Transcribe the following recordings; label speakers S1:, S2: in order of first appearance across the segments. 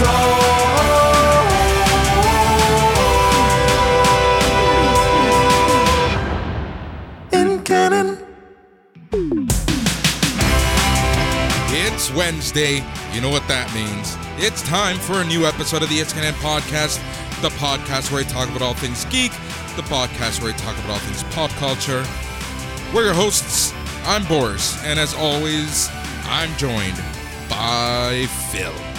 S1: It's.
S2: Wednesday. You know what that means. It's time for a new episode of the It's Canon podcast, the podcast where I talk about all things geek, the podcast where I talk about all things pop culture. We're your hosts. I'm Boris, and as always, I'm joined by Phil.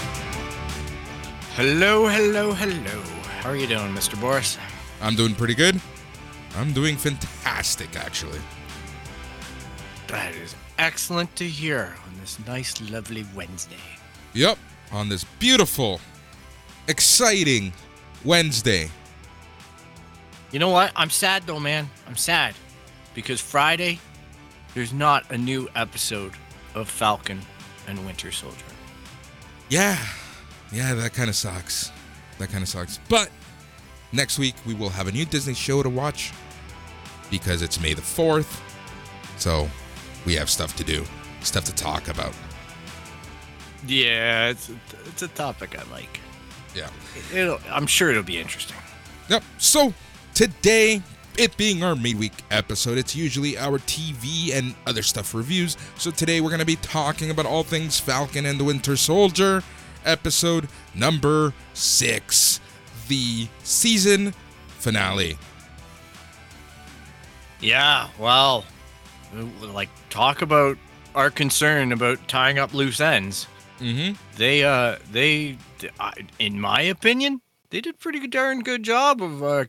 S3: Hello, hello, hello. How are you doing, Mr. Boris?
S2: I'm doing pretty good. I'm doing fantastic, actually.
S3: That is excellent to hear on this nice, lovely Wednesday.
S2: Yep, on this beautiful, exciting Wednesday.
S3: You know what? I'm sad though, man. I'm sad because Friday there's not a new episode of Falcon and Winter Soldier.
S2: Yeah, yeah, that kind of sucks. That kind of sucks. But next week we will have a new Disney show to watch because it's May the 4th. So we have stuff to do, stuff to talk about.
S3: Yeah, it's a, it's a topic I like.
S2: Yeah.
S3: It'll, I'm sure it'll be interesting.
S2: Yep. So today, it being our midweek episode, it's usually our TV and other stuff reviews. So today we're going to be talking about all things Falcon and the Winter Soldier, episode number six, the season finale.
S3: Yeah, well, like talk about our concern about tying up loose ends.
S2: Mm-hmm.
S3: They, uh, they, I- in my opinion, they did pretty darn good job of uh,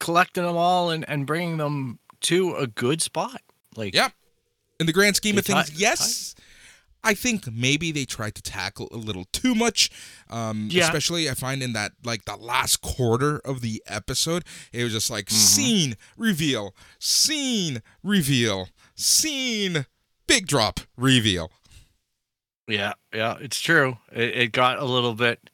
S3: collecting them all and, and bringing them to a good spot. Like,
S2: Yep. In the grand scheme of things, yes. I think maybe they tried to tackle a little too much. Um,
S3: Yeah.
S2: Especially, I find in that like the last quarter of the episode, it was just like
S3: Mm-hmm.
S2: scene reveal, scene reveal, scene big drop reveal.
S3: yeah, yeah, it's true. It, it got a little bit.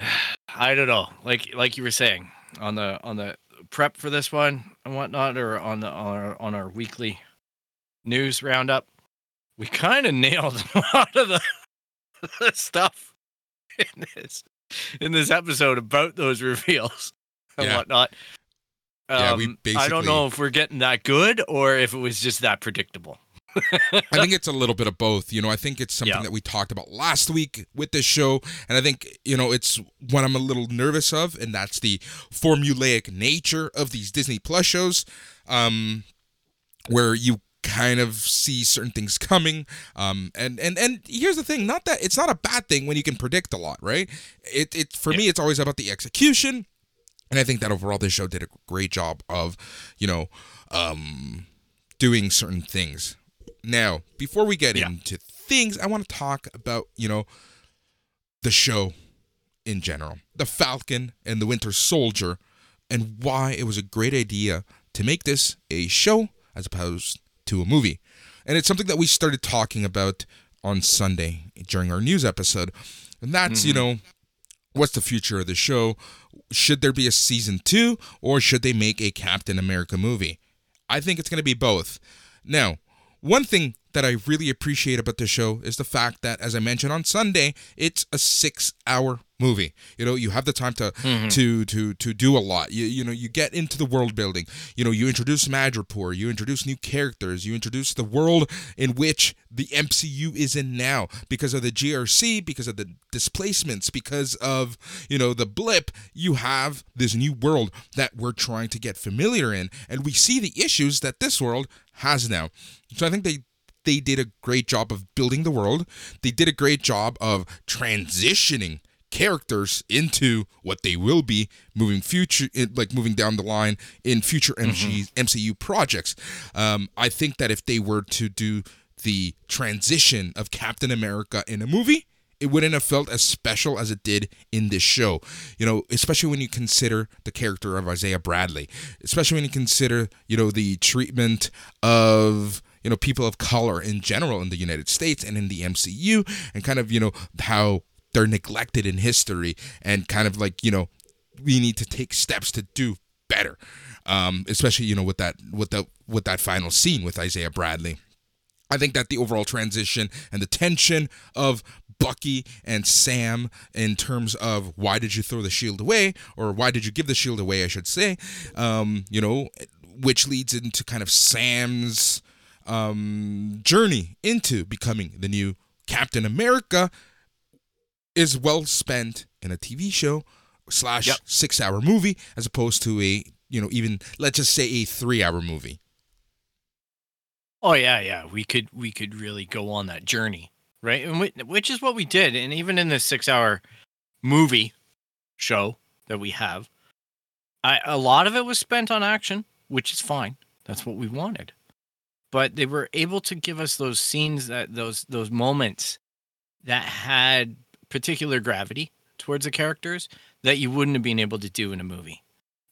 S3: I don't know, like like you were saying on the on the prep for this one and whatnot, or on the on our, on our weekly news roundup, we kind of nailed a lot of the, the stuff in this in this episode about those reveals and
S2: Yeah.
S3: whatnot.
S2: Yeah, we
S3: Um, I don't know if we're getting that good or if it was just that predictable.
S2: I think it's a little bit of both. You know, I think it's something
S3: Yeah.
S2: that we talked about last week with this show. And I think, you know, it's what I'm a little nervous of, and that's the formulaic nature of these Disney Plus shows, um, where you kind of see certain things coming. Um, and, and, and here's the thing, not that it's not a bad thing when you can predict a lot, right? It, it for me, it's always about the execution. And I think that overall this show did a great job of, you know, um, doing certain things. Now, before we get
S3: Yeah.
S2: into things, I want to talk about, you know, the show in general, the Falcon and the Winter Soldier, and why it was a great idea to make this a show as opposed to a movie. And it's something that we started talking about on Sunday during our news episode. And that's, you mm-hmm. know, what's the future of the show? Should there be a season two or should they make a Captain America movie? I think it's going to be both. Now, one thing that I really appreciate about the show is the fact that, as I mentioned on Sunday, it's a six-hour movie. You know, you have the time to mm-hmm. to to to do a lot. You you know, you get into the world building. You know, you introduce Madripoor, you introduce new characters, you introduce the world in which the MCU is in now because of the GRC, because of the displacements, because of you know the blip. You have this new world that we're trying to get familiar in, and we see the issues that this world has now. So I think they they did a great job of building the world. They did a great job of transitioning characters into what they will be moving future like moving down the line in future MG, MCU projects. Um, I think that if they were to do the transition of Captain America in a movie, it wouldn't have felt as special as it did in this show. You know, especially when you consider the character of Isaiah Bradley, especially when you consider, you know, the treatment of you know people of color in general in the United States and in the MCU and kind of, you know, how they're neglected in history and kind of like, you know, we need to take steps to do better. Um, especially, you know, with that with the with that final scene with Isaiah Bradley. I think that the overall transition and the tension of Bucky and Sam in terms of why did you throw the shield away or why did you give the shield away, I should say, um, you know, which leads into kind of Sam's um, journey into becoming the new Captain America is well spent in a TV show slash
S3: Yep.
S2: six hour movie as opposed to a, you know, even let's just say a three hour movie.
S3: Oh yeah, yeah. We could we could really go on that journey, right? And whi- which is what we did. And even in this six-hour movie show that we have, I, a lot of it was spent on action, which is fine. That's what we wanted. But they were able to give us those scenes that those those moments that had particular gravity towards the characters that you wouldn't have been able to do in a movie.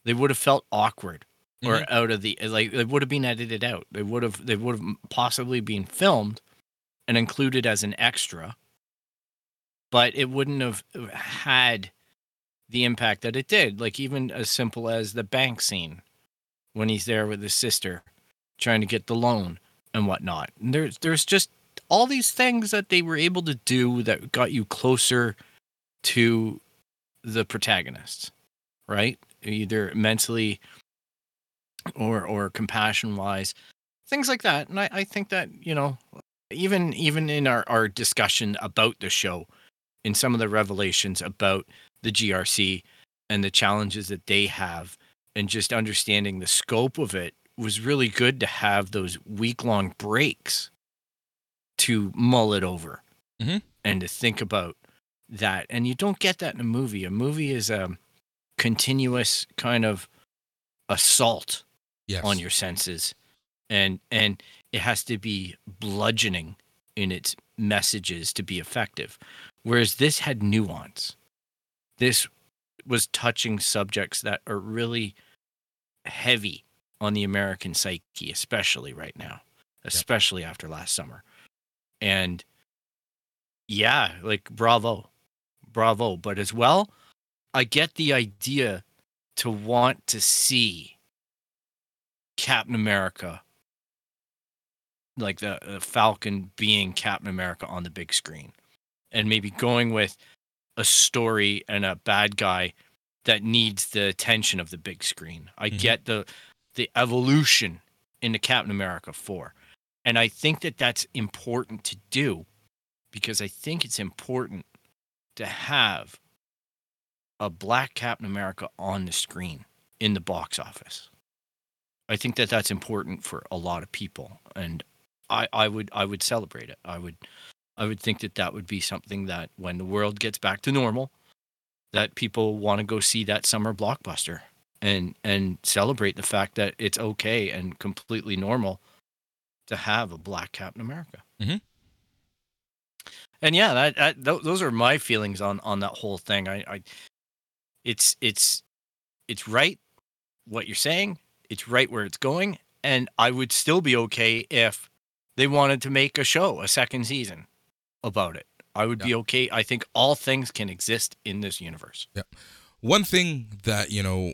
S3: They would have felt awkward or mm-hmm. out of the like they would have been edited out. They would have they would have possibly been filmed and included as an extra, but it wouldn't have had the impact that it did. Like even as simple as the bank scene when he's there with his sister trying to get the loan and whatnot. And there's there's just all these things that they were able to do that got you closer to the protagonists, right? Either mentally or or compassion wise things like that and I, I think that you know even even in our, our discussion about the show in some of the revelations about the grc and the challenges that they have and just understanding the scope of it was really good to have those week long breaks to mull it over
S2: Mhm.
S3: and to think about that. And you don't get that in a movie. A movie is a continuous kind of assault
S2: Yes.
S3: on your senses. And and it has to be bludgeoning in its messages to be effective. Whereas this had nuance. This was touching subjects that are really heavy on the american psyche especially right now especially after last summer and yeah like bravo bravo but as well i get the idea to want to see Captain America, like the, the Falcon being Captain America on the big screen, and maybe going with a story and a bad guy that needs the attention of the big screen. I
S2: Mhm.
S3: get the the evolution into Captain America 4. And I think that that's important to do because I think it's important to have a black Captain America on the screen in the box office. I think that that's important for a lot of people, and I, I would I would celebrate it. I would I would think that that would be something that when the world gets back to normal, that people want to go see that summer blockbuster and and celebrate the fact that it's okay and completely normal to have a black Captain America.
S2: Mhm.
S3: And yeah, that, that tho- those are my feelings on on that whole thing. I, I it's it's it's right what you're saying. It's right where it's going, and I would still be okay if they wanted to make a show, a second season about it. I would be okay. I think all things can exist in this universe.
S2: One thing that, you know,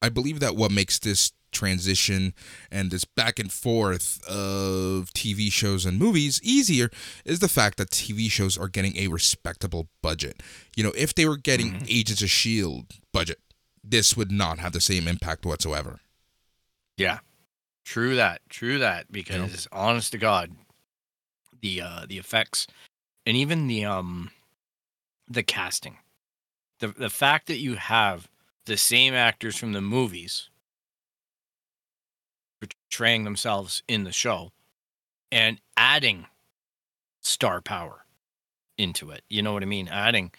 S2: I believe that what makes this transition and this back and forth of TV shows and movies easier is the fact that TV shows are getting a respectable budget. You know, if they were getting Agents of Shield budget, this would not have the same impact whatsoever.
S3: Yeah. True that. True that. Because honest to God, the uh the effects and even the um the casting. The the fact that you have the same actors from the movies portraying themselves in the show and adding star power into it. You know what I mean? Adding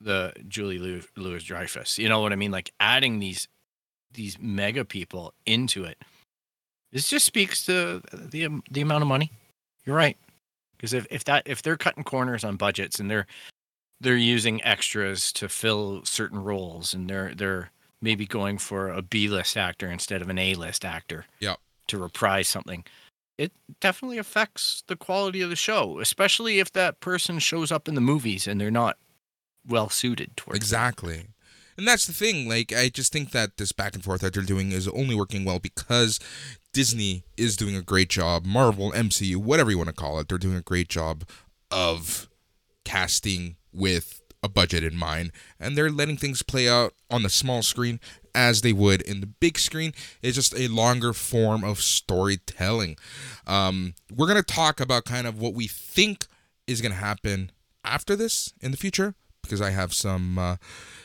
S3: the Julie Louis Dreyfus. You know what I mean? Like adding these these mega people into it. This just speaks to the um, the amount of money. You're right. Because if, if that if they're cutting corners on budgets and they're they're using extras to fill certain roles and they're they're maybe going for a B list actor instead of an A list actor.
S2: Yep.
S3: To reprise something. It definitely affects the quality of the show, especially if that person shows up in the movies and they're not well suited towards
S2: exactly. And that's the thing. Like, I just think that this back and forth that they're doing is only working well because Disney is doing a great job. Marvel, MCU, whatever you want to call it, they're doing a great job of casting with a budget in mind. And they're letting things play out on the small screen as they would in the big screen. It's just a longer form of storytelling. Um, we're going to talk about kind of what we think is going to happen after this in the future because I have some uh,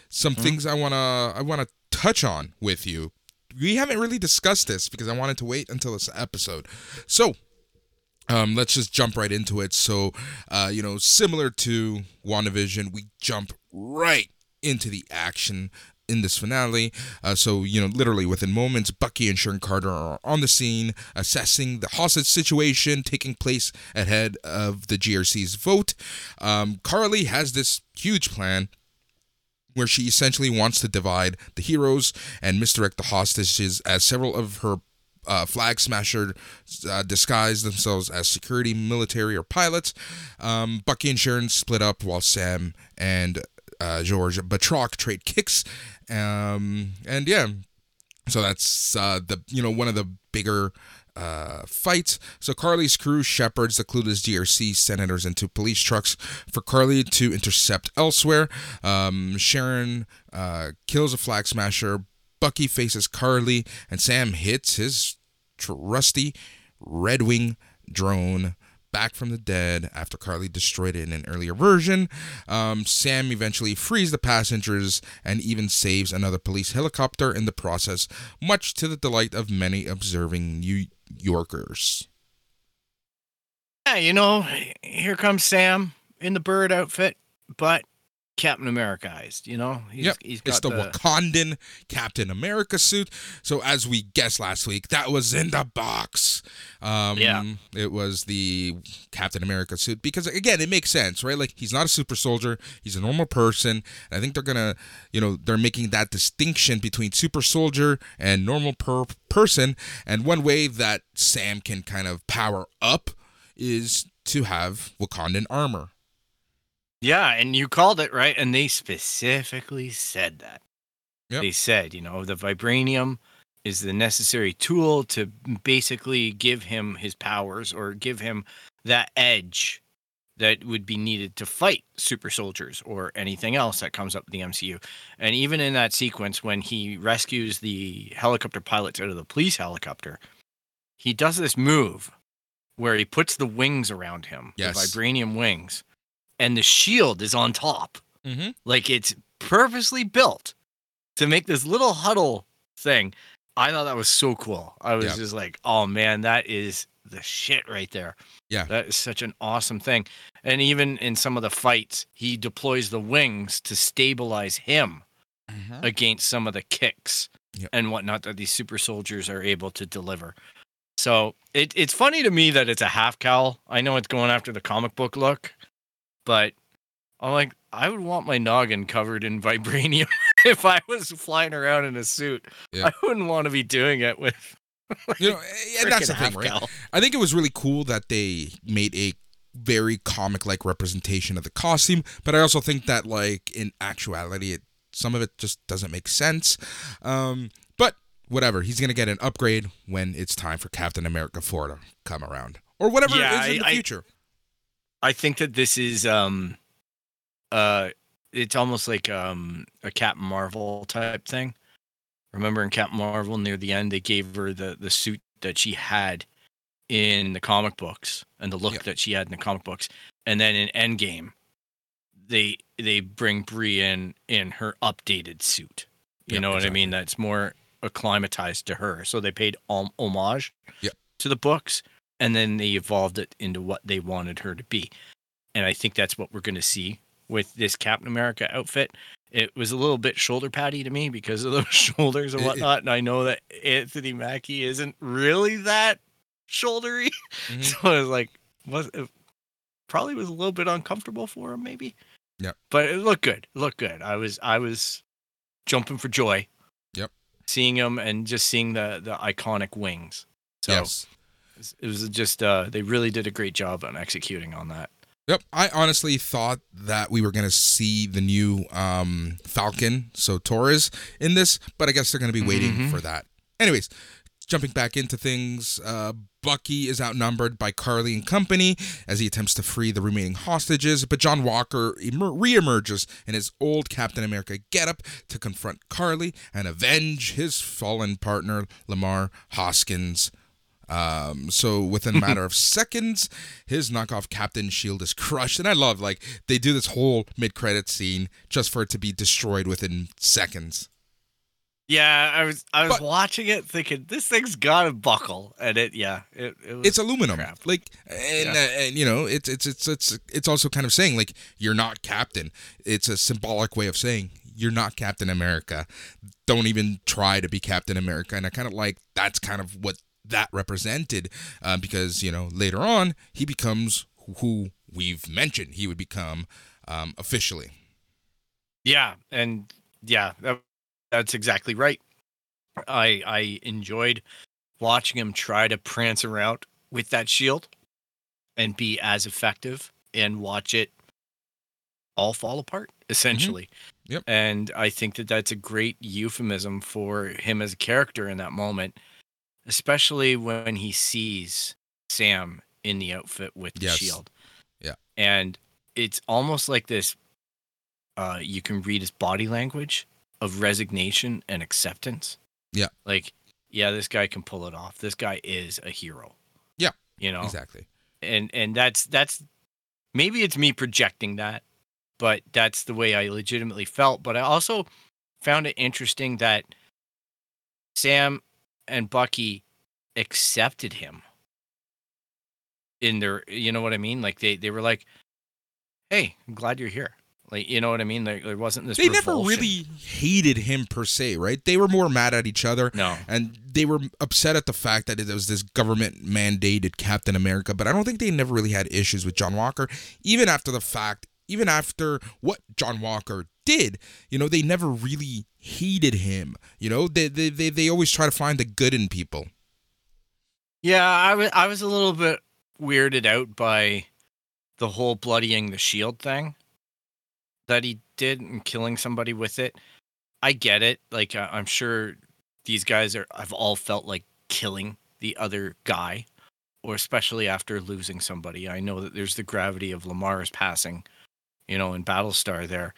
S2: some mm-hmm. things I wanna I wanna touch on with you. We haven't really discussed this because I wanted to wait until this episode. So um, let's just jump right into it. So, uh, you know, similar to WandaVision, we jump right into the action in this finale. Uh, so, you know, literally within moments, Bucky and Sharon Carter are on the scene assessing the hostage situation taking place ahead of the GRC's vote. Um, Karli has this huge plan where she essentially wants to divide the heroes and misdirect the hostages as several of her uh, flag smasher uh, disguise themselves as security, military, or pilots. Um, Bucky and Sharon split up while Sam and uh, George Batroc trade kicks. Um, and yeah, so that's uh, the you know one of the bigger uh, fights. So Karli's crew shepherds the clueless GRC senators into police trucks for Karli to intercept elsewhere. Um, Sharon uh, kills a flag smasher. Bucky faces Karli, and Sam hits his trusty Red Wing drone back from the dead after Karli destroyed it in an earlier version. Um, Sam eventually frees the passengers and even saves another police helicopter in the process, much to the delight of many observing New Yorkers.
S3: Yeah, you know, here comes Sam in the bird outfit, but Captain Americaized, you know?
S2: He's, yep. He's it's the, the, Wakandan Captain America suit. So, as we guessed last week, that was in the box. Um, yeah. It was the Captain America suit because, again, it makes sense, right? Like, he's not a super soldier, he's a normal person. I think they're going to, you know, they're making that distinction between super soldier and normal per- person. And one way that Sam can kind of power up is to have Wakandan armor
S3: yeah, and you called it right, and they specifically said that. Yep. They said, you know, the vibranium is the necessary tool to basically give him his powers or give him that edge that would be needed to fight super soldiers or anything else that comes up with the MCU. And even in that sequence when he rescues the helicopter pilots out of the police helicopter, he does this move where he puts the wings around him, yes. the vibranium wings, and the shield is on top. Mm-hmm. Like it's purposely built to make this little huddle thing. I thought that was so cool. I was just like, oh man, that is the shit right there.
S2: Yeah.
S3: That is such an awesome thing. And even in some of the fights, he deploys the wings to stabilize him mm-hmm. against some of the kicks yep. and whatnot that these super soldiers are able to deliver. So it, it's funny to me that it's a half cowl. I know it's going after the comic book look, but I'm like, I would want my noggin covered in vibranium if I was flying around in a suit. Yeah. I wouldn't want to be doing it with.
S2: Like, you know, and that's the thing, right? I think it was really cool that they made a very comic-like representation of the costume, but I also think that, like, in actuality, it some of it just doesn't make sense. Um, but whatever, he's gonna get an upgrade when it's time for Captain America 4 to come around, or whatever yeah, it is in I, the future. I,
S3: I think that this is um uh it's almost like um a Captain Marvel type thing. Remember in Captain Marvel near the end they gave her the the suit that she had in the comic books and the look yep. that she had in the comic books. And then in Endgame they they bring Brie in in her updated suit. You yep, know what exactly. I mean? That's more acclimatized to her. So they paid homage
S2: yep.
S3: to the books and then they evolved it into what they wanted her to be. And I think that's what we're going to see with this Captain America outfit. It was a little bit shoulder patty to me because of those shoulders and whatnot. and I know that Anthony Mackie isn't really that shouldery.
S2: Mhm.
S3: So I was like, was it probably was a little bit uncomfortable for him, maybe.
S2: Yeah.
S3: But it looked good. It looked good. I was I was jumping for joy.
S2: Yep.
S3: Seeing him and just seeing the the iconic wings. So
S2: yes.
S3: It was just uh they really did a great job on executing on that.
S2: Yep, I honestly thought that we were going to see the new um, Falcon, so Torres, in this, but I guess they're going to be waiting
S3: Mhm.
S2: for that. Anyways, jumping back into things, uh, Bucky is outnumbered by Karli and company as he attempts to free the remaining hostages, but John Walker emer- reemerges in his old Captain America getup to confront Karli and avenge his fallen partner, Lemar Hoskins. Um, so within a matter of seconds, his knockoff Captain Shield is crushed, and I love like they do this whole mid-credit scene just for it to be destroyed within seconds.
S3: Yeah, I was I was
S2: But-
S3: watching it thinking this thing's gotta buckle. And it yeah, it, it was
S2: It's aluminum,
S3: crap.
S2: like, and,
S3: Yeah.
S2: uh, and you know, it's it's it's it's it's also kind of saying like you're not Captain. It's a symbolic way of saying you're not Captain America. Don't even try to be Captain America. And I kind of like that's kind of what that represented, uh, because you know later on he becomes who we've mentioned he would become um, officially.
S3: Yeah, and yeah, that, that's exactly right. I I enjoyed watching him try to prance around with that shield and be as effective and watch it all fall apart essentially.
S2: Yep.
S3: And I think that that's a great euphemism for him as a character in that moment, especially when he sees Sam in the outfit with the
S2: Yes.
S3: shield.
S2: Yeah.
S3: And it's almost like this uh you can read his body language of resignation and acceptance.
S2: Yeah.
S3: Like, yeah, this guy can pull it off. This guy is a hero.
S2: Yeah.
S3: You know
S2: Exactly.
S3: and and that's that's maybe it's me projecting that but that's the way i legitimately felt but i also found it interesting that sam and bucky accepted him. In their you know what i mean? Like they they were like hey i'm glad you're here. Like you know what i mean? There, there wasn't this
S2: They never really hated him per se, right? They were more mad at each other.
S3: no.
S2: and they were upset at the fact that it was this government mandated Captain America, but I don't think they never really had issues with John Walker, even after the fact, even after what John Walker did, you know, they never really hated him. You know, they they they, they always try to find the good in people.
S3: Yeah, I was I was a little bit weirded out by the whole bloodying the shield thing that he did and killing somebody with it. I get it. Like I'm sure these guys are have all felt like killing the other guy, or especially after losing somebody. I know that there's the gravity of Lemar's passing, you know, in Battlestar there,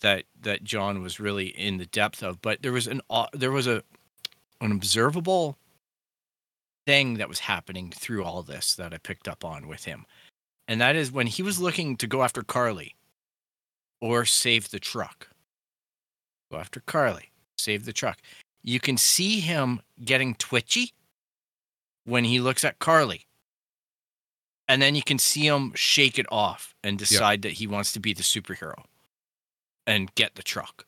S3: that that John was really in the depth of. But there was an au- there was a an observable thing that was happening through all this that I picked up on with him. And that is when he was looking to go after Karli or save the truck. Go after Karli, save the truck. You can see him getting twitchy when he looks at Karli. And then you can see him shake it off and decide that he wants to be the superhero and get the truck.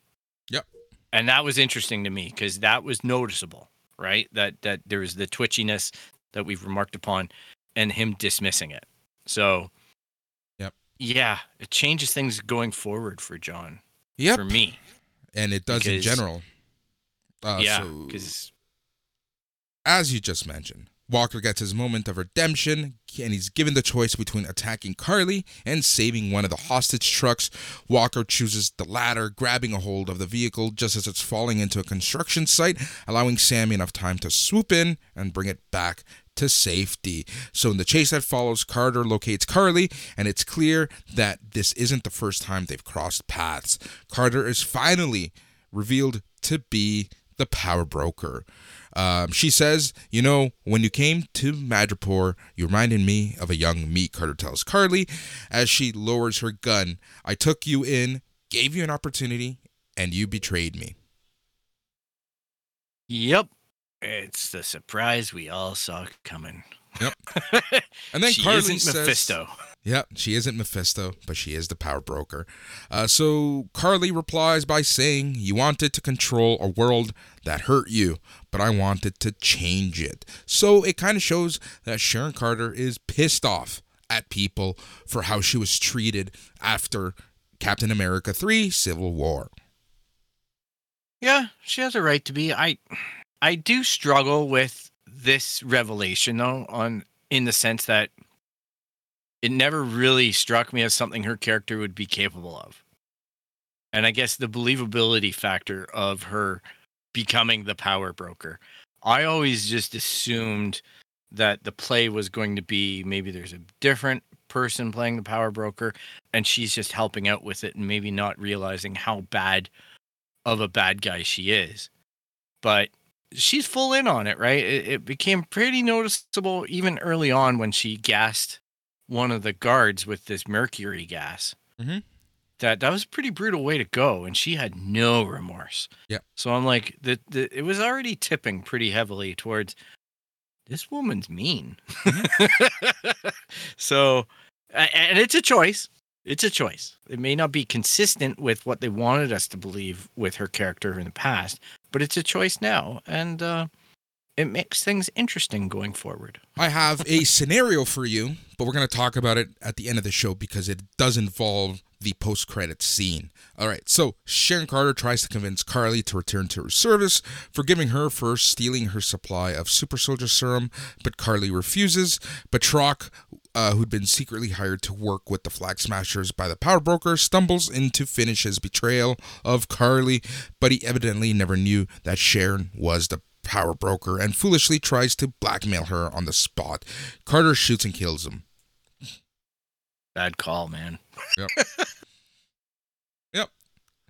S2: Yep.
S3: And that was interesting to me because that was noticeable, right? That that there was the twitchiness that we've remarked upon and him dismissing it. So
S2: Yep.
S3: Yeah, it changes things going forward for John.
S2: Yep,
S3: For me.
S2: and it does in general. Uh,
S3: yeah,
S2: so-
S3: because
S2: as you just mentioned, Walker gets his moment of redemption, and he's given the choice between attacking Karli and saving one of the hostage trucks. Walker chooses the latter, grabbing a hold of the vehicle just as it's falling into a construction site, allowing Sammy enough time to swoop in and bring it back to safety. So, in the chase that follows, Carter locates Karli, and it's clear that this isn't the first time they've crossed paths. Carter is finally revealed to be the power broker. Um, she says, You know, when you came to Madripoor, you reminded me of a young me, Carter tells Karli as she lowers her gun. I took you in, gave you an opportunity, and you betrayed me.
S3: Yep. It's the surprise we all saw coming.
S2: Yep. And then
S3: she
S2: Karli
S3: isn't
S2: says,
S3: Mephisto.
S2: Yep, she isn't Mephisto, but she is the power broker. Uh, so Karli replies by saying, You wanted to control a world that hurt you, but I wanted to change it. So it kind of shows that Sharon Carter is pissed off at people for how she was treated after Captain America 3 Civil War.
S3: Yeah, she has a right to be. I I do struggle with this revelation though, on in the sense that it never really struck me as something her character would be capable of. And I guess the believability factor of her becoming the power broker. I always just assumed that the play was going to be maybe there's a different person playing the power broker and she's just helping out with it and maybe not realizing how bad of a bad guy she is. But she's full in on it, right? It, it became pretty noticeable even early on when she gassed one of the guards with this mercury gas.
S2: Mm-hmm.
S3: That that was a pretty brutal way to go, and she had no remorse.
S2: Yeah.
S3: So I'm like, the, the it was already tipping pretty heavily towards this woman's mean. so, and it's a choice. It's a choice. It may not be consistent with what they wanted us to believe with her character in the past, but it's a choice now, and uh, it makes things interesting going forward.
S2: I have a scenario for you, but we're going to talk about it at the end of the show because it does involve the post credits scene. All right, so Sharon Carter tries to convince Karli to return to her service, forgiving her for stealing her supply of super soldier serum, but Karli refuses. Batroc, uh, who'd been secretly hired to work with the Flag Smashers by the Power Broker, stumbles in to finish his betrayal of Karli, but he evidently never knew that Sharon was the power broker and foolishly tries to blackmail her on the spot. Carter shoots and kills him.
S3: Bad call, man.
S2: Yep.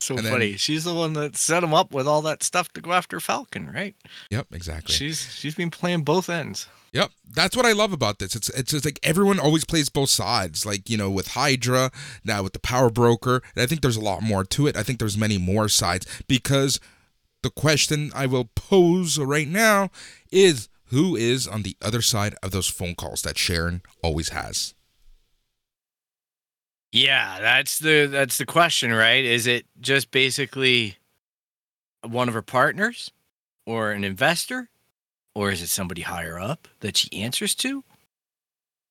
S3: So
S2: And then-
S3: funny. She's the one that set him up with all that stuff to go after Falcon, right?
S2: Yep, exactly.
S3: She's she's been playing both ends.
S2: Yep, that's what I love about this. It's it's just like everyone always plays both sides. Like you know, with Hydra now with the Power Broker, and I think there's a lot more to it. I think there's many more sides because the question I will pose right now is who is on the other side of those phone calls that Sharon always has.
S3: Yeah, that's the that's the question, right? Is it just basically one of her partners or an investor? Or is it somebody higher up that she answers to?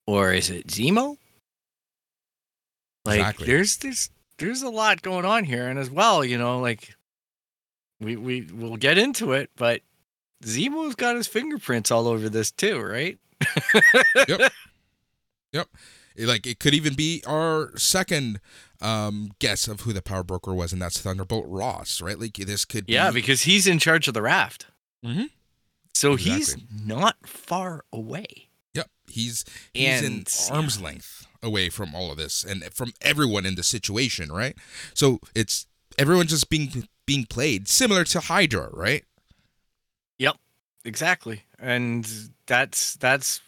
S3: Or is it Zemo? Like
S2: Exactly.
S3: there's there's there's a lot going on here and as well, you know, like we we we'll get into it, but Zemo's got his fingerprints all over this too, right?
S2: Yep. Yep. Like it could even be our second um guess of who the power broker was, and that's Thunderbolt Ross, right? Like this could be
S3: Yeah, because he's in charge of the raft.
S2: Mhm.
S3: So he's not far away.
S2: Yep, he's he's in
S3: And-
S2: arm's length away from all of this and from everyone in the situation, right? So it's everyone just being being played similar to Hydra, right?
S3: Yep, exactly. And that's that's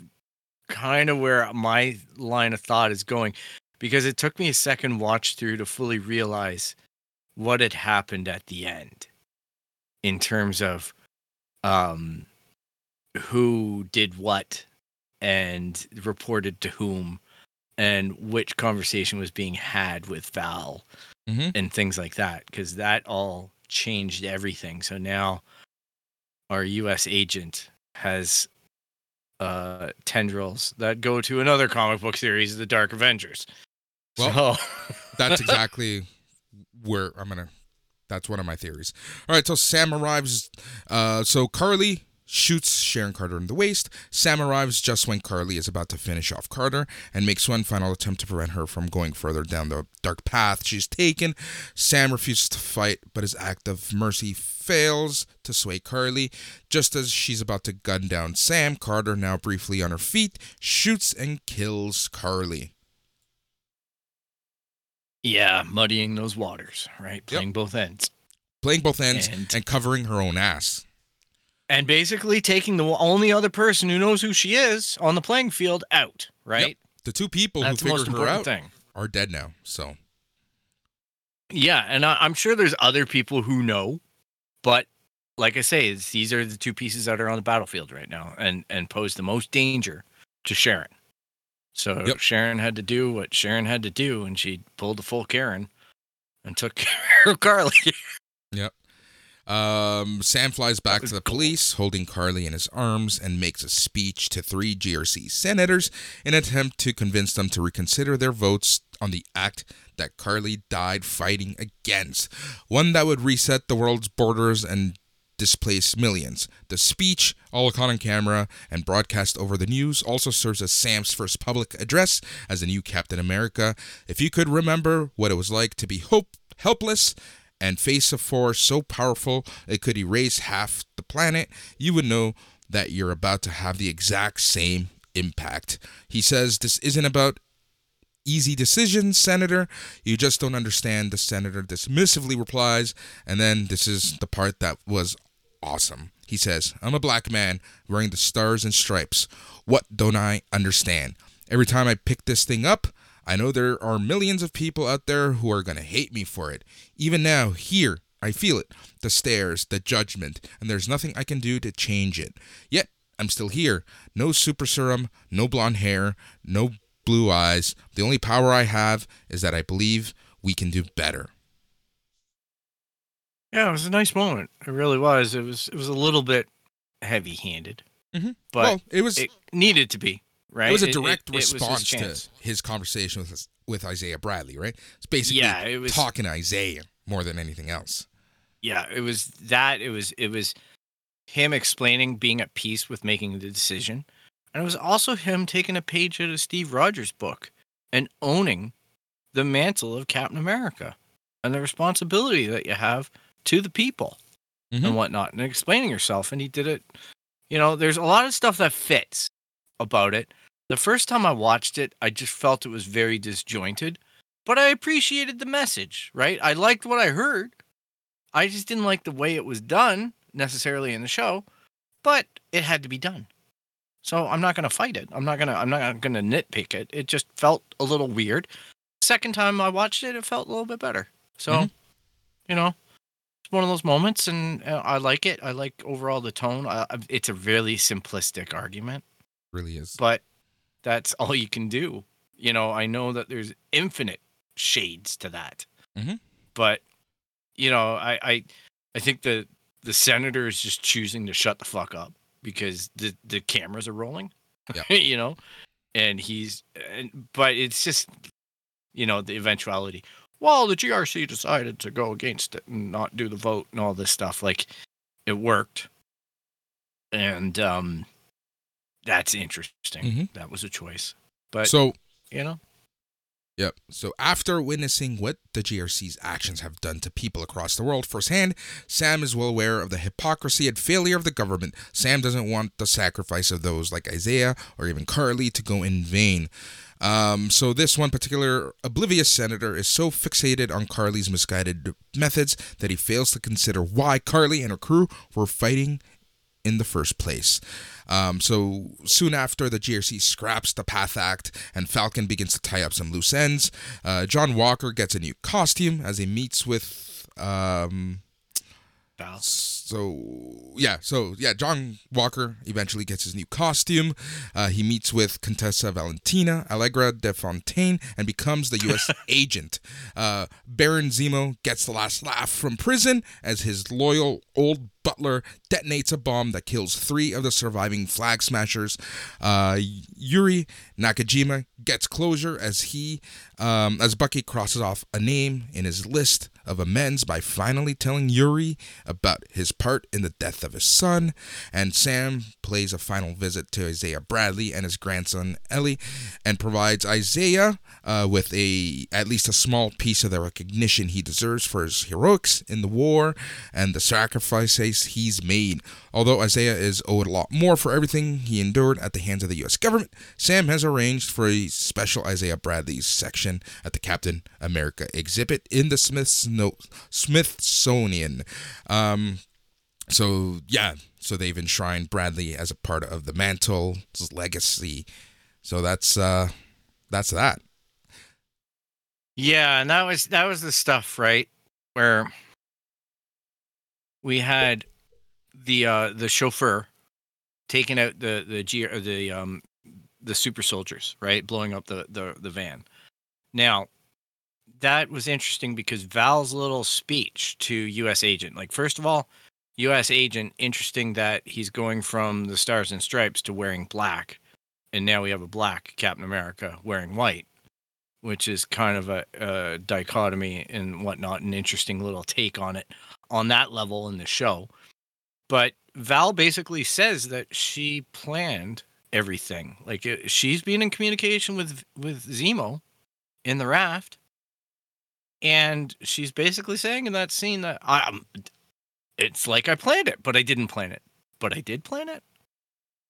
S3: kind of where my line of thought is going because it took me a second watch through to fully realize what had happened at the end in terms of um who did what and reported to whom and which conversation was being had with Val
S2: Mhm.
S3: and things like that because that all changed everything. So now our US agent has uh tendrils that go to another comic book series, The Dark Avengers.
S2: Well,
S3: so,
S2: That's exactly where I'm gonna. That's one of my theories. All right, so Sam arrives. Uh, so Karli shoots Sharon Carter in the waist. Sam arrives just when Karli is about to finish off Carter and makes one final attempt to prevent her from going further down the dark path she's taken. Sam refuses to fight, but his act of mercy fails to sway Karli. Just as she's about to gun down Sam, Carter, now briefly on her feet, shoots and kills Karli.
S3: yeah, muddying those waters, right? Playing both ends.
S2: Playing both ends
S3: And-
S2: and covering her own ass.
S3: And basically taking the only other person who knows who she is on the playing field out, right?
S2: The two people
S3: That's
S2: who figured her out
S3: thing.
S2: are dead now. So
S3: Yeah, and I, I'm sure there's other people who know, but like I say, these are the two pieces that are on the battlefield right now, and and pose the most danger to Sharon. So
S2: Yep.
S3: Sharon had to do what Sharon had to do, and she pulled the full Karen and took care of Karli.
S2: Um, Sam flies back to the police, holding Karli in his arms, and makes a speech to three GRC senators in an attempt to convince them to reconsider their votes on the act that Karli died fighting against, one that would reset the world's borders and displace millions. The speech, all caught on camera and broadcast over the news, also serves as Sam's first public address as the new Captain America. If you could remember what it was like to be hope helpless and face a force so powerful it could erase half the planet, you would know that you're about to have the exact same impact. He says this isn't about easy decisions, Senator. You just don't understand. The senator dismissively replies, and then this is the part that was awesome. He says, I'm a black man wearing the stars and stripes. What don't I understand? Every time I pick this thing up, I know there are millions of people out there who are going to hate me for it. Even now, here, I feel it the stares, the judgment, and there's nothing I can do to change it. Yet, I'm still here. No super serum, no blonde hair, no blue eyes. The only power I have is that I believe we can do better.
S3: Yeah, it was a nice moment. It really was. It was it was a little bit heavy handed,
S2: Mhm.
S3: but
S2: well, it was
S3: it needed to be right.
S2: it was a direct
S3: it- it was his
S2: response to his conversation with with Isaiah Bradley, right? It's basically
S3: Yeah, it was-
S2: talking to Isaiah more than anything else.
S3: Yeah, it was that. It was it was him explaining being at peace with making the decision, and it was also him taking a page out of Steve Rogers' book and owning the mantle of Captain America and the responsibility that you have to the people
S2: Mhm.
S3: and whatnot, and explaining yourself. And he did it. You know, there's a lot of stuff that fits about it. The first time I watched it, I just felt it was very disjointed, but I appreciated the message, right? I liked what I heard. I just didn't like the way it was done necessarily in the show, but it had to be done. So I'm not going to fight it. I'm not going to I'm not going to nitpick it. It just felt a little weird. Second time I watched it, it felt a little bit better. So,
S2: Mhm.
S3: you know, it's one of those moments and uh, I like it. I like overall the tone. I- it's a really simplistic argument
S2: Really is.
S3: but that's all you can do. You know, I know that there's infinite shades to that,
S2: Mhm.
S3: but you know, I, I, I think the the senator is just choosing to shut the fuck up because the the cameras are rolling.
S2: Yeah.
S3: you know, and he's, and, but it's just, you know, the eventuality. Well, the GRC decided to go against it and not do the vote and all this stuff. Like, it worked, and um, that's interesting.
S2: Mhm.
S3: That was a choice, but
S2: so
S3: you know,
S2: Yep. So after witnessing what the GRC's actions have done to people across the world firsthand, Sam is well aware of the hypocrisy and failure of the government. Sam doesn't want the sacrifice of those like Isaiah or even Karli to go in vain. Um, so this one particular oblivious senator is so fixated on Karli's misguided methods that he fails to consider why Karli and her crew were fighting in the first place. Um, so soon after, the GRC scraps the Path Act and Falcon begins to tie up some loose ends. Uh, John Walker gets a new costume as he meets with. Um, So yeah, so yeah, John Walker eventually gets his new costume. Uh, he meets with Contessa Valentina Allegra de Fontaine and becomes the U.S. agent. Uh, Baron Zemo gets the last laugh from prison as his loyal old butler detonates a bomb that kills three of the surviving flag smashers. Uh, Yori Nakajima gets closure as he, um, as Bucky crosses off a name in his list of amends by finally telling Yuri about his part in the death of his son. And Sam plays a final visit to Isaiah Bradley and his grandson Ellie, and provides Isaiah uh, with a at least a small piece of the recognition he deserves for his heroics in the war and the sacrifices he's made. Although Isaiah is owed a lot more for everything he endured at the hands of the U.S. government, Sam has arranged for a special Isaiah Bradley section at the Captain America exhibit in the Smiths no, Smithsonian. Um, so yeah, so they've enshrined Bradley as a part of the mantle's legacy. So that's uh, that's that.
S3: Yeah, and that was that was the stuff, right? Where we had the uh the chauffeur taking out the the G the um the super soldiers, right? Blowing up the the the van. Now, that was interesting because Val's little speech to U.S. agent, like first of all, U.S. agent, interesting that he's going from the stars and stripes to wearing black, and now we have a black Captain America wearing white, which is kind of a, a dichotomy and whatnot, an interesting little take on it on that level in the show. But Val basically says that she planned everything. Like she's been in communication with with Zemo in the raft, and she's basically saying in that scene that I, it's like I planned it, but I didn't plan it, but I did plan it.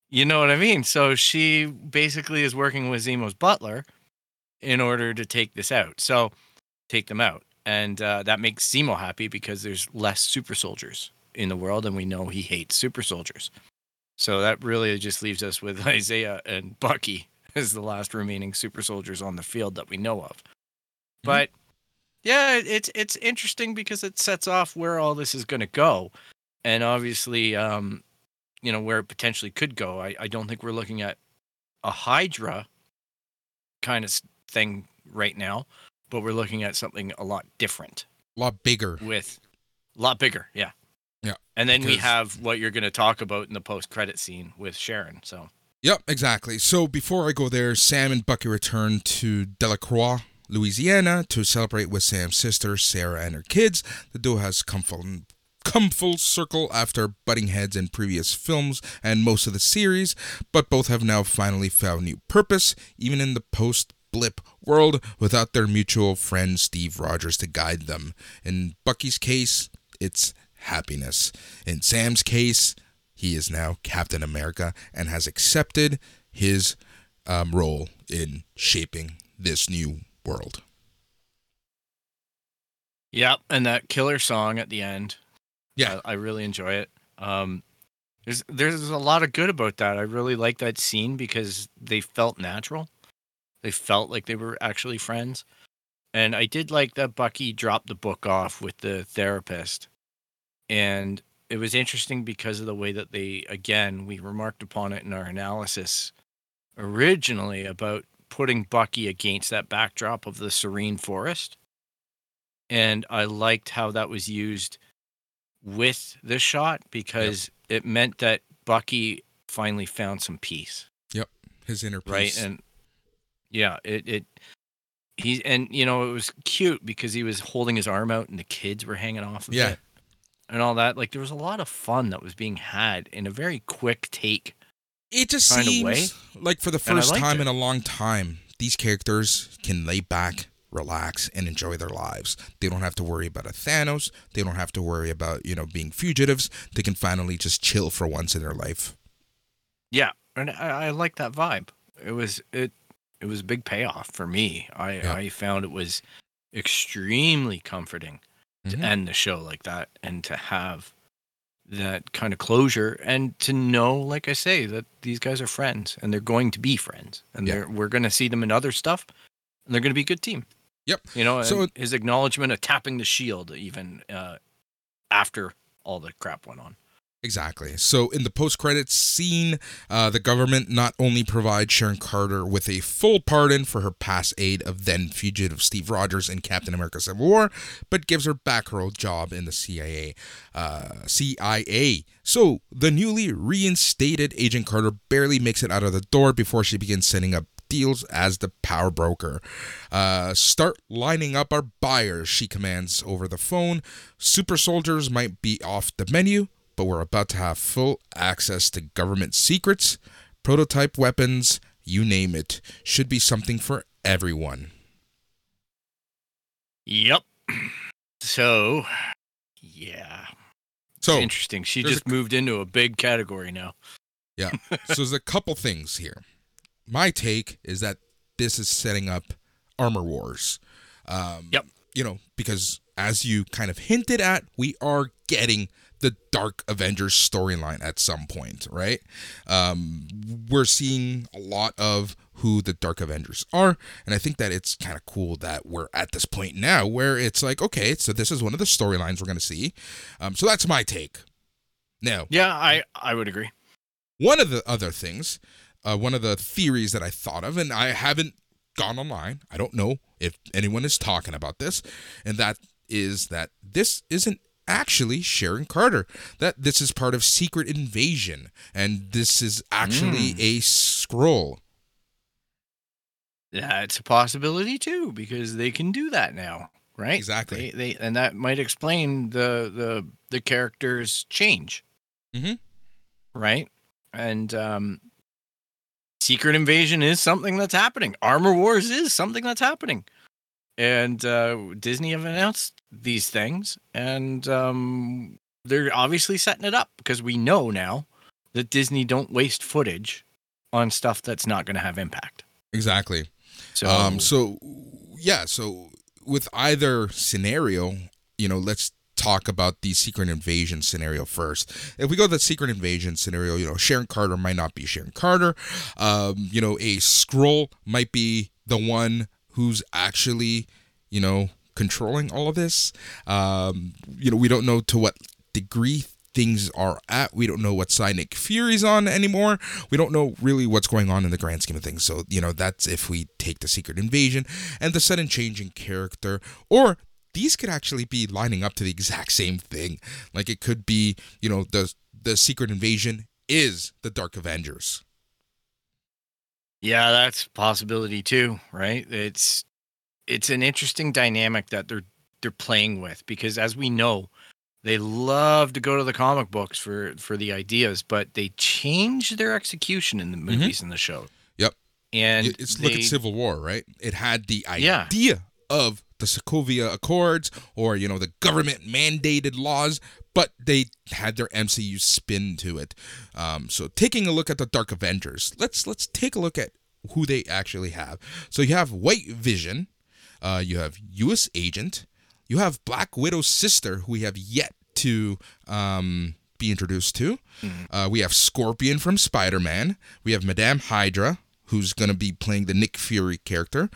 S3: You know what I mean? So she basically is working with Zemo's butler in order to take this out. So take them out, and uh, that makes Zemo happy because there's less super soldiers in the world, and we know he hates super soldiers. So that really just leaves us with Isaiah and Bucky as the last remaining super soldiers on the field that we know of. Mm-hmm. But yeah, it's it's interesting because it sets off where all this is going to go, and obviously, um, you know where it potentially could go. I, I don't think we're looking at a Hydra kind of thing right now, but we're looking at something a lot different,
S2: a lot bigger,
S3: with a lot bigger. Yeah,
S2: yeah.
S3: And then we have what you're going to talk about in the post credit scene with Sharon. So.
S2: Yep, exactly. So before I go there, Sam and Bucky return to Delacroix, Louisiana to celebrate with Sam's sister, Sarah, and her kids. The duo has come full, come full circle after butting heads in previous films and most of the series, but both have now finally found new purpose, even in the post blip world, without their mutual friend Steve Rogers to guide them. In Bucky's case, it's happiness. In Sam's case, he is now Captain America and has accepted his um, role in shaping this new world.
S3: Yep, and that killer song at the end.
S2: Yeah,
S3: I, I really enjoy it. Um, there's there's a lot of good about that. I really like that scene because they felt natural. They felt like they were actually friends. And I did like that Bucky dropped the book off with the therapist. And it was interesting because of the way that they again, we remarked upon it in our analysis originally about putting Bucky against that backdrop of the serene forest. And I liked how that was used with the shot because yep. it meant that Bucky finally found some peace.
S2: Yep. His inner peace.
S3: Right. And yeah, it, it, he, and you know, it was cute because he was holding his arm out and the kids were hanging off of
S2: yeah.
S3: it and all that. Like there was a lot of fun that was being had in a very quick take
S2: it just seems like for the first time it. in a long time, these characters can lay back, relax, and enjoy their lives. They don't have to worry about a Thanos. They don't have to worry about, you know, being fugitives. They can finally just chill for once in their life.
S3: Yeah. And I, I like that vibe. It was it it was a big payoff for me. I, yeah. I found it was extremely comforting to mm-hmm. end the show like that and to have that kind of closure and to know like i say that these guys are friends and they're going to be friends and yeah. they're we're going to see them in other stuff and they're going to be a good team.
S2: Yep.
S3: You know so his acknowledgement of tapping the shield even uh, after all the crap went on
S2: Exactly. So in the post-credits scene, uh, the government not only provides Sharon Carter with a full pardon for her past aid of then fugitive Steve Rogers in Captain America: Civil War, but gives her back her old job in the CIA. Uh, CIA. So the newly reinstated Agent Carter barely makes it out of the door before she begins setting up deals as the power broker. Uh, start lining up our buyers, she commands over the phone. Super soldiers might be off the menu but we're about to have full access to government secrets, prototype weapons, you name it. Should be something for everyone.
S3: Yep. So, yeah.
S2: So
S3: it's interesting. She just a, moved into a big category now.
S2: Yeah. so there's a couple things here. My take is that this is setting up armor wars. Um,
S3: yep.
S2: You know, because as you kind of hinted at, we are getting the Dark Avengers storyline at some point, right? Um, we're seeing a lot of who the Dark Avengers are, and I think that it's kind of cool that we're at this point now where it's like, okay, so this is one of the storylines we're going to see. Um, so that's my take. Now,
S3: yeah, I I would agree.
S2: One of the other things uh, one of the theories that I thought of, and I haven't gone online. I don't know if anyone is talking about this, and that is that this isn't actually Sharon Carter. That this is part of Secret Invasion, and this is actually a Skrull.
S3: That's a possibility too, because they can do that now, right?
S2: Exactly.
S3: They, they and that might explain the the the character's change.
S2: Mhm.
S3: Right? And um Secret Invasion is something that's happening. Armor Wars is something that's happening. And uh Disney have announced these things and um they're obviously setting it up because we know now that Disney don't waste footage on stuff that's not going to have impact.
S2: Exactly.
S3: So,
S2: Um, so yeah, so with either scenario, you know, let's talk about the secret invasion scenario first. If we go to the secret invasion scenario, you know, Sharon Carter might not be Sharon Carter. Um, you know, a Skrull might be the one who's actually, you know, controlling all of this. Um, you know, we don't know to what degree things are at. We don't know what side Nick Fury's on anymore. We don't know really what's going on in the grand scheme of things. So, you know, that's if we take the secret invasion and the sudden change in character, or these could actually be lining up to the exact same thing. Like it could be, you know, the the secret invasion is the Dark Avengers.
S3: Yeah, that's a possibility too, right? It's it's an interesting dynamic that they're they're playing with because as we know, they love to go to the comic books for for the ideas, but they change their execution in the movies and the show.
S2: Mm-hmm. Yep.
S3: And
S2: it's look at Civil War, right? It had the
S3: Yeah.
S2: idea of the Sokovia Accords or you know the government mandated laws, but they had their MCU spin to it. Um, so taking a look at the Dark Avengers, let's let's take a look at who they actually have. So you have White Vision, uh, you have U.S. Agent, you have Black Widow's sister, who we have yet to um, be introduced to. Uh, we have Scorpion from Spider Man. We have Madame Hydra, who's going to be playing the Nick Fury character.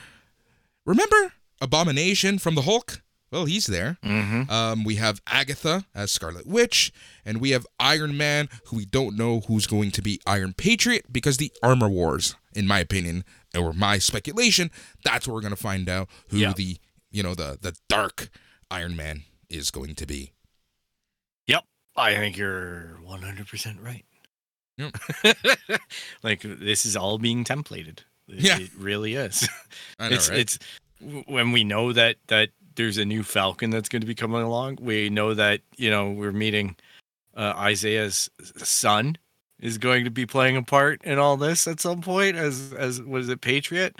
S2: Remember Abomination from the Hulk? Well, he's there.
S3: Mhm.
S2: Um, we have Agatha as Scarlet Witch, and we have Iron Man, who we don't know who's going to be Iron Patriot because the Armor Wars, in my opinion, or my speculation, that's where we're going to find out who the you know the the Dark Iron Man is going to be.
S3: Yep. I think you're 100% right.
S2: Yep.
S3: like this is all being templated. It,
S2: Yeah.
S3: it really is.
S2: I know,
S3: it's
S2: right?
S3: it's when we know that that there's a new Falcon that's going to be coming along. We know that you know we're meeting uh, Isaiah's son is going to be playing a part in all this at some point as as was it Patriot.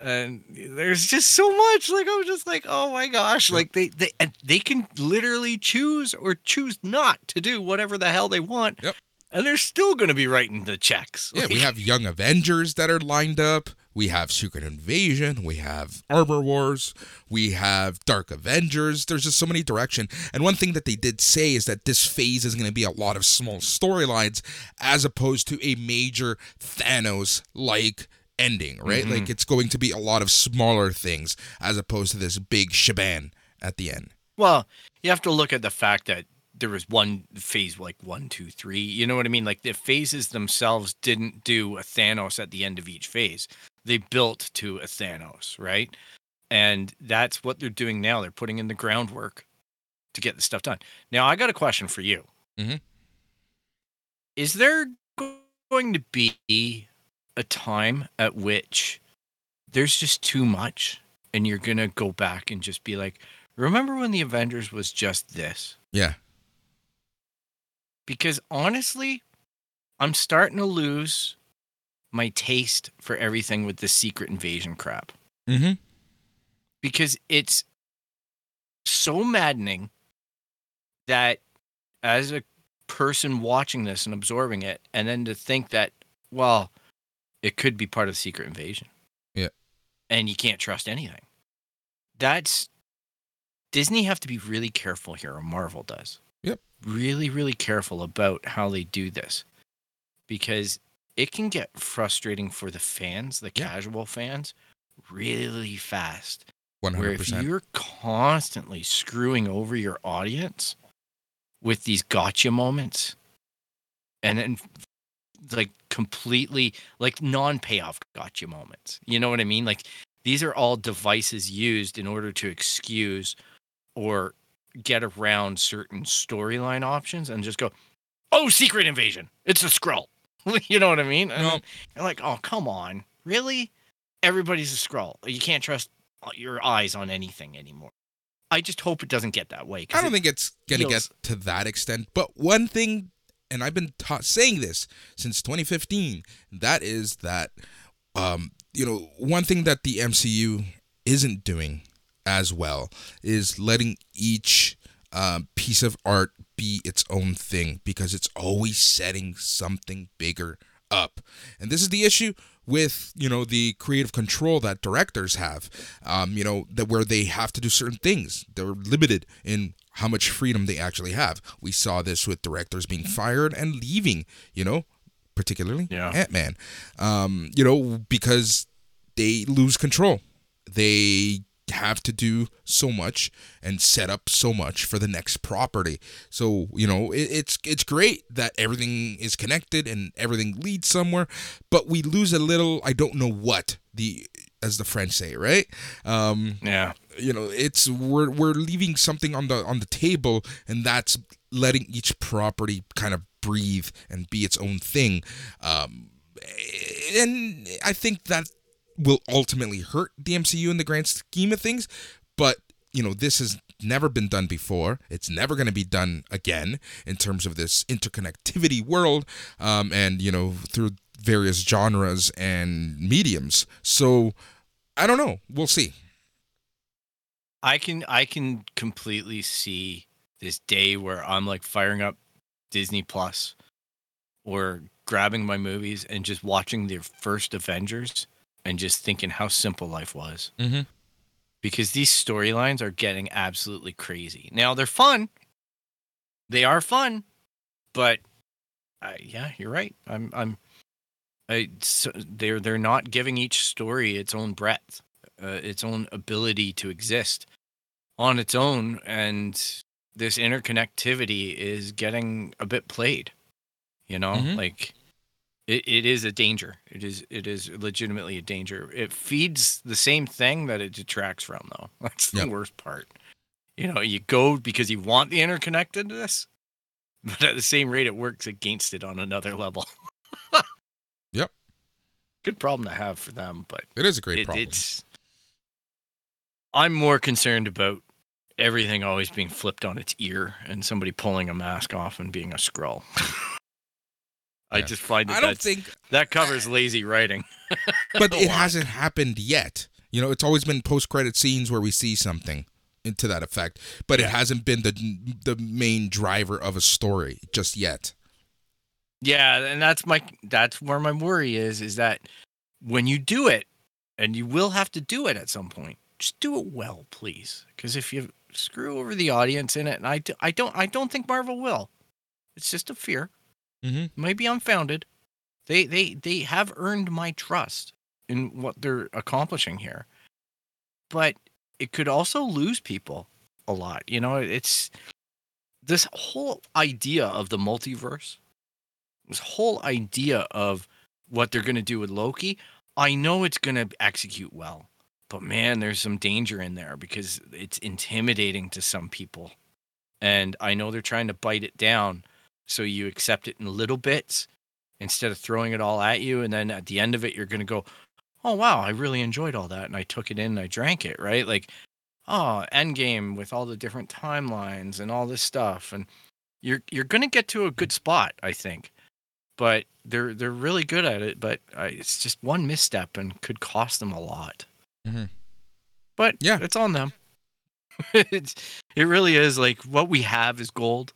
S3: And there's just so much. Like I'm just like, oh my gosh! Like they they and they can literally choose or choose not to do whatever the hell they want.
S2: Yep.
S3: And they're still going to be writing the checks.
S2: Yeah, we have Young Avengers that are lined up. We have Secret Invasion. We have Armor Wars. We have Dark Avengers. There's just so many direction. And one thing that they did say is that this phase is going to be a lot of small storylines as opposed to a major Thanos like ending, right?
S3: Mhm.
S2: Like it's going to be a lot of smaller things as opposed to this big shebang at the end.
S3: Well, you have to look at the fact that there was one phase like one, two, three. You know what I mean? Like the phases themselves didn't do a Thanos at the end of each phase. They built to a Thanos, right? And that's what they're doing now. They're putting in the groundwork to get the stuff done. Now, I got a question for you.
S2: Mhm.
S3: Is there going to be a time at which there's just too much and you're going to go back and just be like, remember when the Avengers was just this?
S2: Yeah.
S3: Because honestly, I'm starting to lose my taste for everything with the secret invasion crap
S2: Mm-hmm.
S3: because it's so maddening that as a person watching this and absorbing it and then to think that well it could be part of the secret invasion
S2: Yeah.
S3: and you can't trust anything that's disney have to be really careful here or marvel does. Really really careful about how they do this because it can get frustrating for the fans the
S2: Yeah.
S3: casual fans really fast
S2: One
S3: where if you're constantly screwing over your audience with these gotcha moments and then like completely like non-payoff gotcha moments. You know what I mean? Like these are all devices used in order to excuse or get around certain storyline options and just go, "Oh, secret invasion. It's a Skrull." you know what I mean? And
S2: No.
S3: you're like, "Oh, come on. Really? Everybody's a Skrull. You can't trust your eyes on anything anymore." I just hope it doesn't get that way.
S2: I don't
S3: it-
S2: think it's going to get to that extent. But one thing, and I've been ta- saying this since 2015, that is that, um, you know, one thing that the MCU isn't doing as well is letting each uh, piece of art be its own thing because it's always setting something bigger up. And this is the issue with you know the creative control that directors have um, you know that where they have to do certain things they're limited in how much freedom they actually have we saw this with directors being fired and leaving you know particularly
S3: Yeah.
S2: ant-man um, you know because they lose control they have to do so much and set up so much for the next property. So you know it, it's it's great that everything is connected and everything leads somewhere, but we lose a little. I don't know what the as the French say, right? Um,
S3: Yeah.
S2: you know it's we're we're leaving something on the on the table and that's letting each property kind of breathe and be its own thing um and i think that will ultimately hurt the mcu in the grand scheme of things but you know this has never been done before. It's never going to be done again in terms of this interconnectivity world um and you know through various genres and mediums. So i don't know. We'll see.
S3: I can I can completely see this day where I'm like firing up Disney Plus or grabbing my movies and just watching the first Avengers and just thinking how simple life was.
S2: Mhm.
S3: Because these storylines are getting absolutely crazy. Now they're fun. They are fun, but uh, yeah, you're right. I'm I'm I so they're they're not giving each story its own breadth uh, its own ability to exist on its own and this interconnectivity is getting a bit played you know
S2: Mhm.
S3: like it, it is a danger it is it is legitimately a danger it feeds the same thing that it detracts from though that's the
S2: Yep.
S3: worst part you know you go because you want the interconnectedness but at the same rate it works against it on another level
S2: Yep.
S3: good problem to have for them but
S2: it is a great
S3: it-
S2: problem
S3: It's. I'm more concerned about everything always being flipped on its ear and somebody pulling a mask off and being a Skrull. I just find that
S2: I don't think
S3: that covers lazy writing.
S2: but it hasn't happened yet. You know, it's always been post-credit scenes where we see something into that effect, but it hasn't been the the main driver of a story just yet.
S3: Yeah, and that's my that's where my worry is is that when you do it, and you will have to do it at some point, just do it well, please. Because if you screw over the audience in it, and I, do, I don't I don't think Marvel will. It's just a fear.
S2: Mm-hmm.
S3: Might unfounded. They they they have earned my trust in what they're accomplishing here. But it could also lose people a lot. You know, it's this whole idea of the multiverse, this whole idea of what they're going to do with Loki. I know it's going to execute well, but man, there's some danger in there because it's intimidating to some people. And I know they're trying to bite it down so you accept it in little bits instead of throwing it all at you and then at the end of it you're going to go oh wow i really enjoyed all that and i took it in and i drank it right like oh endgame with all the different timelines and all this stuff and you're you're going to get to a good spot i think but they're they're really good at it but uh, it's just one misstep and could cost them a lot
S2: Mhm.
S3: but
S2: Yeah.
S3: it's on them it's it really is like what we have is gold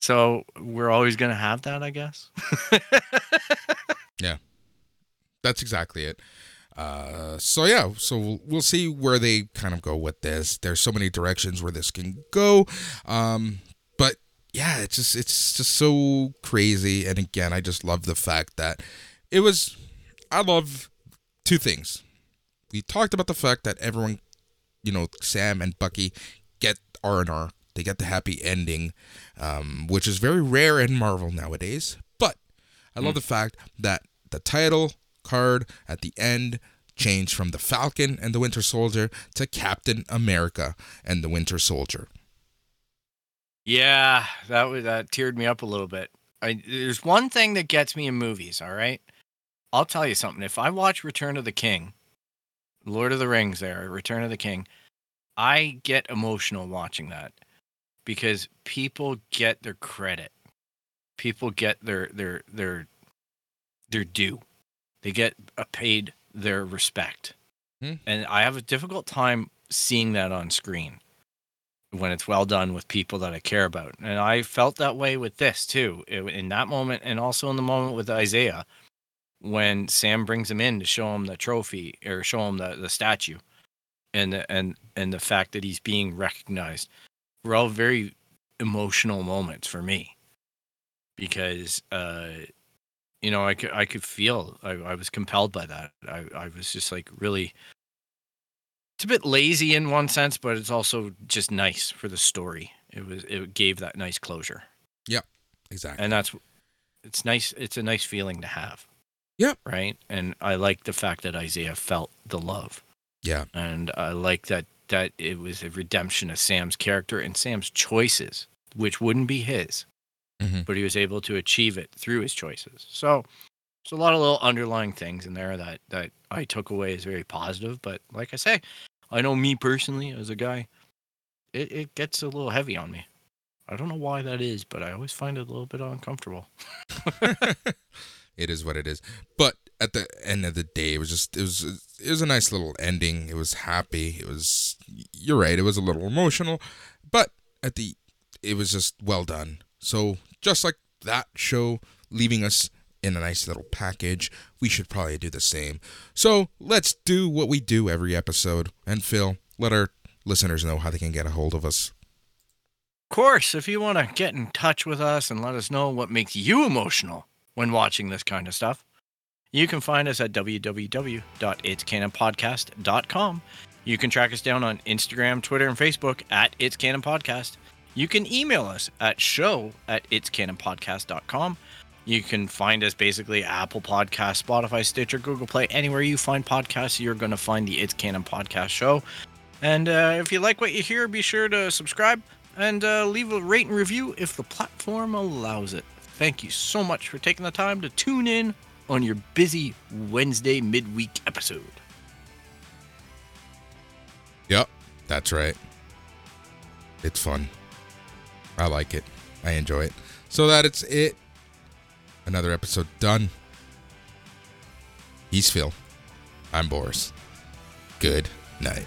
S3: so we're always going to have that i guess yeah,
S2: That's exactly it. Uh, so yeah, so we'll, we'll see where they kind of go with this. There's so many directions where this can go, um, but yeah, it's just it's just so crazy. And again, I just love the fact that it was. I love two things. We talked about the fact that everyone, you know, Sam and Bucky get R and R. They get the happy ending, um, which is very rare in Marvel nowadays. But I love the fact that the title card at the end changed from the Falcon and the Winter Soldier to Captain America and the Winter Soldier.
S3: Yeah, that was that teared me up a little bit. I, there's one thing that gets me in movies. All right, I'll tell you something. If I watch Return of the King, Lord of the Rings, there, Return of the King, I get emotional watching that because people get their credit. People get their their their their due. They get paid their respect.
S2: Hmm.
S3: And I have a difficult time seeing that on screen when it's well done with people that I care about. And I felt that way with this too, in that moment, and also in the moment with Isaiah when Sam brings him in to show him the trophy or show him the, the statue, and the, and and the fact that he's being recognized. Were all very emotional moments for me because uh, you know I could I could feel I, I was compelled by that. I I was just like really it's a bit lazy in one sense, but it's also just nice for the story. It was it gave that nice closure, Yeah,
S2: Exactly.
S3: and that's it's nice. It's a nice feeling to have.
S2: Yep.
S3: Right. And I like the fact that Isaiah felt the love,
S2: yeah.
S3: and I like that that it was a redemption of Sam's character and Sam's choices, which wouldn't be his,
S2: Mhm.
S3: but he was able to achieve it through his choices. So. There's a lot of little underlying things in there that that I took away as very positive. But like I say, I know me personally as a guy, it, it gets a little heavy on me. I don't know why that is, but I always find it a little bit uncomfortable.
S2: it is what it is. But at the end of the day, it was just it was it was a nice little ending. It was happy. It was you're right. It was a little emotional, but at the it was just well done. So just like that show, leaving us in a nice little package, we should probably do the same. So let's do what we do every episode. And Phil, let our listeners know how they can get a hold of us.
S3: Of course, if you want to get in touch with us and let us know what makes you emotional when watching this kind of stuff, you can find us at www.itscanonpodcast.com. You can track us down on Instagram, Twitter, and Facebook at It's Canon Podcast. You can email us at show at itscanonpodcast.com. You can find us basically Apple Podcast, Spotify, Stitcher, Google Play, anywhere you find podcasts, you're going to find the It's Canon Podcast show. And uh, if you like what you hear, be sure to subscribe and uh, leave a rate and review if the platform allows it. Thank you so much for taking the time to tune in on your busy Wednesday midweek episode.
S2: Yep, that's right. It's fun. I like it. I enjoy it. So that it's it. Another episode done. He's Phil. I'm Boris. Good night.